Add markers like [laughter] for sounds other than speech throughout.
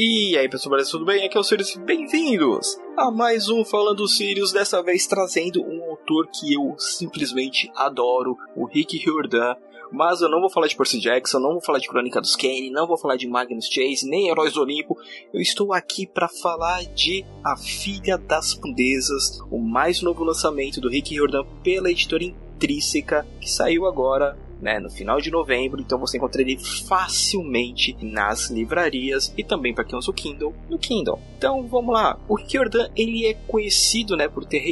E aí pessoal, beleza? Tudo bem? Aqui é o Sirius, bem-vindos a mais um Falando Sirius, dessa vez trazendo um autor que eu simplesmente adoro, o Rick Riordan. Mas eu não vou falar de Percy Jackson, não vou falar de Crônica dos Kane, não vou falar de Magnus Chase, nem Heróis do Olimpo. Eu estou aqui para falar de A Filha das Pandezas, o mais novo lançamento do Rick Riordan pela editora Intrínseca, que saiu agora né, no final de novembro, então você encontra ele facilmente nas livrarias e também para quem usa o Kindle, no Kindle. Então vamos lá, o Riordan ele é conhecido, né, por ter,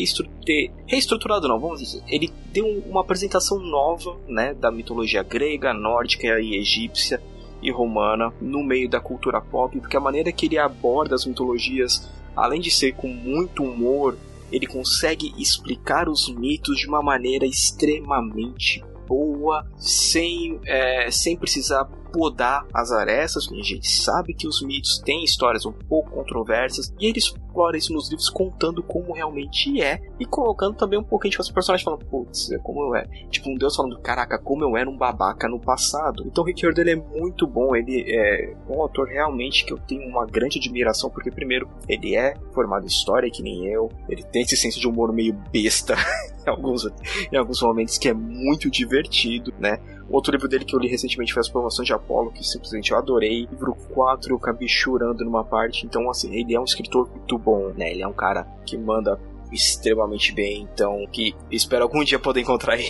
ter reestruturado, não, vamos dizer, ele deu uma apresentação nova, né, da mitologia grega, nórdica e egípcia e romana no meio da cultura pop, porque a maneira que ele aborda as mitologias, além de ser com muito humor, ele consegue explicar os mitos de uma maneira extremamente boa, sem, é, sem precisar podar as arestas. A gente sabe que os mitos têm histórias um pouco controversas e ele explora isso nos livros contando como realmente é e colocando também um pouquinho de tipo, personagens falando, putz, é como eu é. Tipo, um deus falando, caraca, como eu era um babaca no passado. Então o Rick Riordan é muito bom, ele é um autor realmente que eu tenho uma grande admiração, porque primeiro, ele é formado em história, que nem eu, ele tem esse senso de humor meio besta [laughs] em, alguns, em alguns momentos que é muito divertido, né? Outro livro dele que eu li recentemente foi As Promoções de Apolo, que simplesmente eu adorei. Livro 4 eu acabei chorando numa parte. Então, assim, ele é um escritor muito bom, né? Ele é um cara que manda extremamente bem, então que espero algum dia poder encontrar [laughs] ele,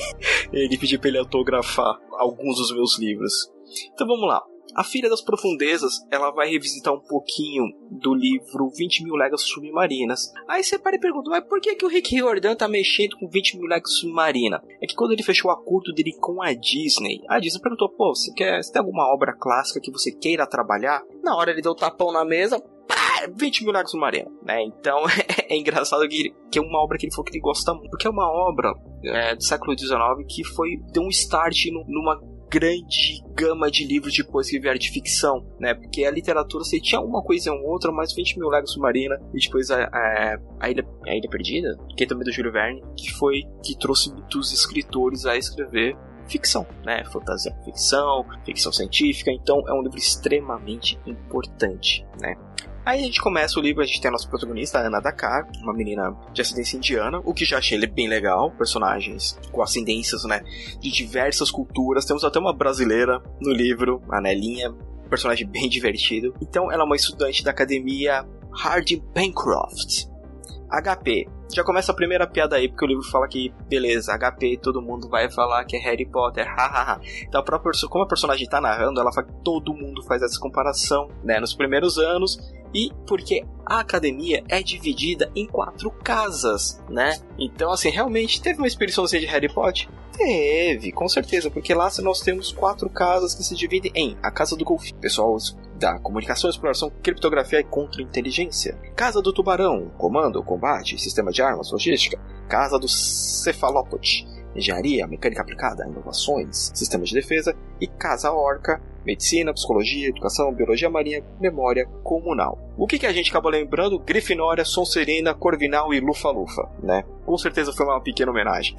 ele pedir pra ele autografar alguns dos meus livros. Então vamos lá. A Filha das Profundezas, ela vai revisitar um pouquinho do livro 20 mil léguas submarinas. Aí você para e pergunta, mas por que, que o Rick Riordan tá mexendo com 20 mil léguas submarina? É que quando ele fechou o acordo dele com a Disney, a Disney perguntou, pô, você, quer, você tem alguma obra clássica que você queira trabalhar? Na hora ele deu o tapão na mesa, 20 mil léguas submarina, né? Então [laughs] é engraçado que, que é uma obra que ele falou que ele gosta muito, porque é uma obra é, do século XIX que foi deu um start no, numa grande gama de livros depois que vieram de ficção, né? Porque a literatura você tinha uma coisa ou outra, mais 20 mil Legos Submarina, e depois a, a, a, Ilha, a Ilha Perdida, que é também do Júlio Verne, que foi que trouxe muitos escritores a escrever ficção, né? Fantasia, ficção, ficção científica, então é um livro extremamente importante, né? Aí a gente começa o livro, a gente tem a nossa protagonista, a Ana Dakar, uma menina de ascendência indiana, o que já achei ele bem legal, personagens com ascendências, né, de diversas culturas. Temos até uma brasileira no livro, a Nelinha, personagem bem [laughs] divertido. Então ela é uma estudante da academia Harding Bancroft. HP. Já começa a primeira piada aí, porque o livro fala que, beleza, HP, todo mundo vai falar que é Harry Potter, hahaha. então, a própria, como a personagem tá narrando, ela fala que todo mundo faz essa comparação, né, nos primeiros anos, e porque a academia é dividida em quatro casas, né? Então, assim, realmente teve uma expedição de Harry Potter? Teve, com certeza, porque lá nós temos quatro casas que se dividem em a Casa do Golfinho, pessoal da comunicação, exploração, criptografia e contra-inteligência. Casa do Tubarão, comando, combate, sistema de armas, logística. Casa do Cefalópode, engenharia, mecânica aplicada, inovações, sistemas de defesa. E Casa Orca, medicina, psicologia, educação, biologia marinha, memória comunal. O que, que a gente acabou lembrando? Grifinória, Sonserina, Corvinal e Lufa-Lufa, né? Com certeza foi uma pequena homenagem.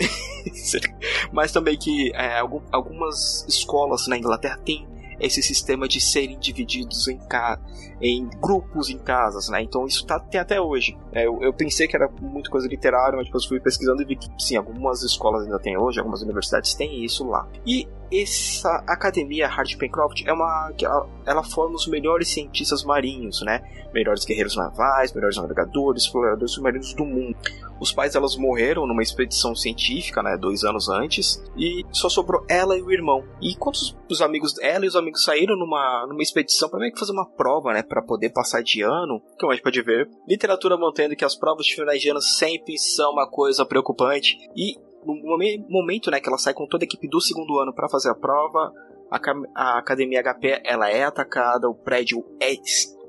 [laughs] Mas também que é, algumas escolas na Inglaterra têm esse sistema de serem divididos em, ca... em grupos em casas, né? Então isso tá, tem até hoje. É, eu, eu, pensei que era muita coisa literária, mas depois fui pesquisando e vi que sim, algumas escolas ainda têm hoje, algumas universidades têm isso lá. E essa academia Hart Pencroft é uma ela, ela, forma os melhores cientistas marinhos, né? Melhores guerreiros navais, melhores navegadores, exploradores submarinos do mundo. Os pais delas morreram numa expedição científica, né, dois anos antes, e só sobrou ela e o irmão. E quando os amigos, ela e os amigos saíram numa, numa expedição para meio que fazer uma prova, né, para poder passar de ano, que a gente pode ver, literatura mantendo que as provas de finais de ano sempre são uma coisa preocupante e no momento, né, que ela sai com toda a equipe do segundo ano para fazer a prova, a, a academia HP ela é atacada, o prédio é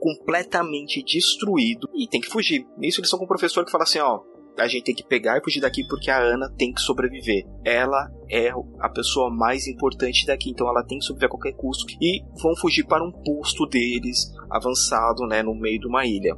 completamente destruído e tem que fugir. Nisso eles são com um professor que fala assim, ó, a gente tem que pegar e fugir daqui porque a Ana tem que sobreviver. Ela é a pessoa mais importante daqui, então ela tem que sobreviver a qualquer custo. E vão fugir para um posto deles avançado, né, no meio de uma ilha.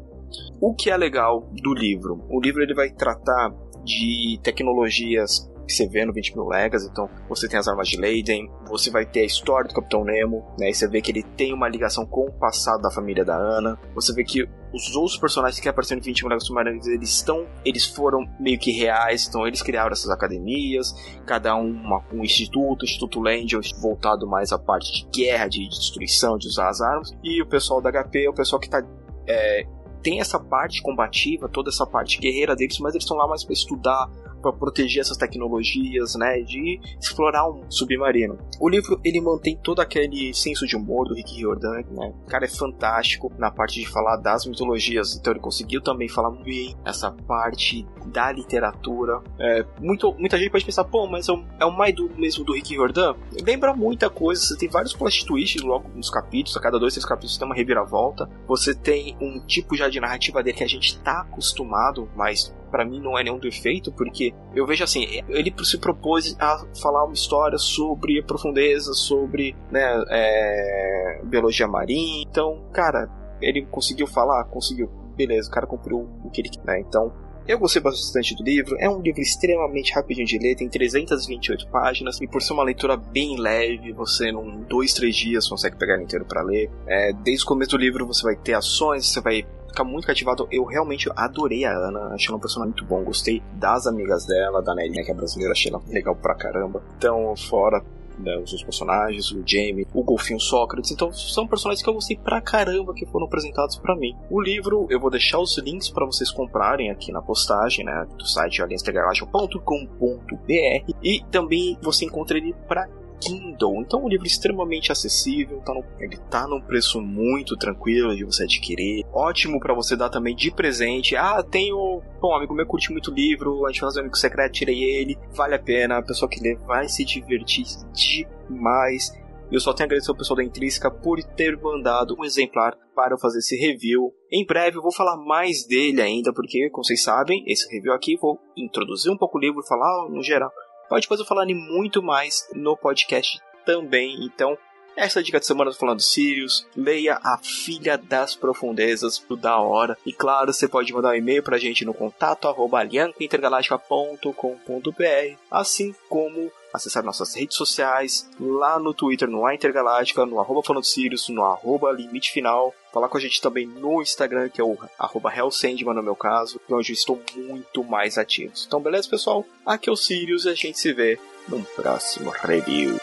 O que é legal do livro? O livro ele vai tratar de tecnologias que você vê no 20 mil legas. Então, você tem as armas de Leiden, você vai ter a história do Capitão Nemo, né? E você vê que ele tem uma ligação com o passado da família da Ana. Você vê que os outros personagens que apareceram em 20 Legas Submarinos, eles estão, eles foram meio que reais, então eles criaram essas academias, cada um uma, um instituto, o Instituto Land voltado mais à parte de guerra, de destruição, de usar as armas, e o pessoal da HP é o pessoal que está é, tem essa parte combativa, toda essa parte guerreira deles, mas eles estão lá mais para estudar, para proteger essas tecnologias, né, de explorar um submarino. O livro ele mantém todo aquele senso de humor do Rick Riordan, né? O cara é fantástico na parte de falar das mitologias, então ele conseguiu também falar bem essa parte da literatura. É, muito, muita gente pode pensar, pô, mas é o, é o mesmo do Rick Riordan? Lembra muita coisa, você tem vários plot twists logo nos capítulos, a cada dois, três capítulos tem uma reviravolta. Você tem um tipo já de narrativa dele que a gente tá acostumado, mas para mim não é nenhum defeito, porque eu vejo assim, ele se propôs a falar uma história sobre profundeza, sobre né, é, biologia marinha. Então, cara, ele conseguiu falar, conseguiu. Beleza, o cara cumpriu o que ele quer. Né? Então, eu gostei bastante do livro, é um livro extremamente rapidinho de ler, tem 328 páginas, e por ser uma leitura bem leve, você em dois, três dias consegue pegar ele inteiro para ler. É, desde o começo do livro você vai ter ações, você vai ficar muito cativado. Eu realmente adorei a Ana, achei uma personagem muito bom, gostei das amigas dela, da Nelly, né, que é brasileira, achei ela legal pra caramba. Então, fora né, os personagens, o Jamie, o Golfinho Sócrates. Então são personagens que eu gostei pra caramba que foram apresentados para mim. O livro, eu vou deixar os links para vocês comprarem aqui na postagem, né, do site aliancegaláctica.com.br e também você encontra ele para Kindle. Então, é um livro extremamente acessível, tá no, ele tá num preço muito tranquilo de você adquirir. Ótimo para você dar também de presente. Ah, tenho. Bom, amigo meu curte muito livro, a gente faz um amigo secreto, tirei ele. Vale a pena, a pessoa que lê vai se divertir demais. Eu só tenho a agradecer ao pessoal da Intrínseca por ter mandado um exemplar para eu fazer esse review. Em breve eu vou falar mais dele ainda, porque, como vocês sabem, esse review aqui vou introduzir um pouco o livro, falar no geral pode depois eu falar muito mais no podcast também. Então, essa é a dica de semana falando Sirius. Leia A Filha das Profundezas do Da Hora. E claro, você pode mandar um e-mail pra gente no contato arroba assim como acessar nossas redes sociais, lá no Twitter, no A Intergaláctica, no arroba falando Sirius, no arroba limite final. Falar com a gente também no Instagram, que é o arroba Hellsandman no meu caso, onde eu estou muito mais ativo. Então, beleza, pessoal? Aqui é o Sirius e a gente se vê num próximo review.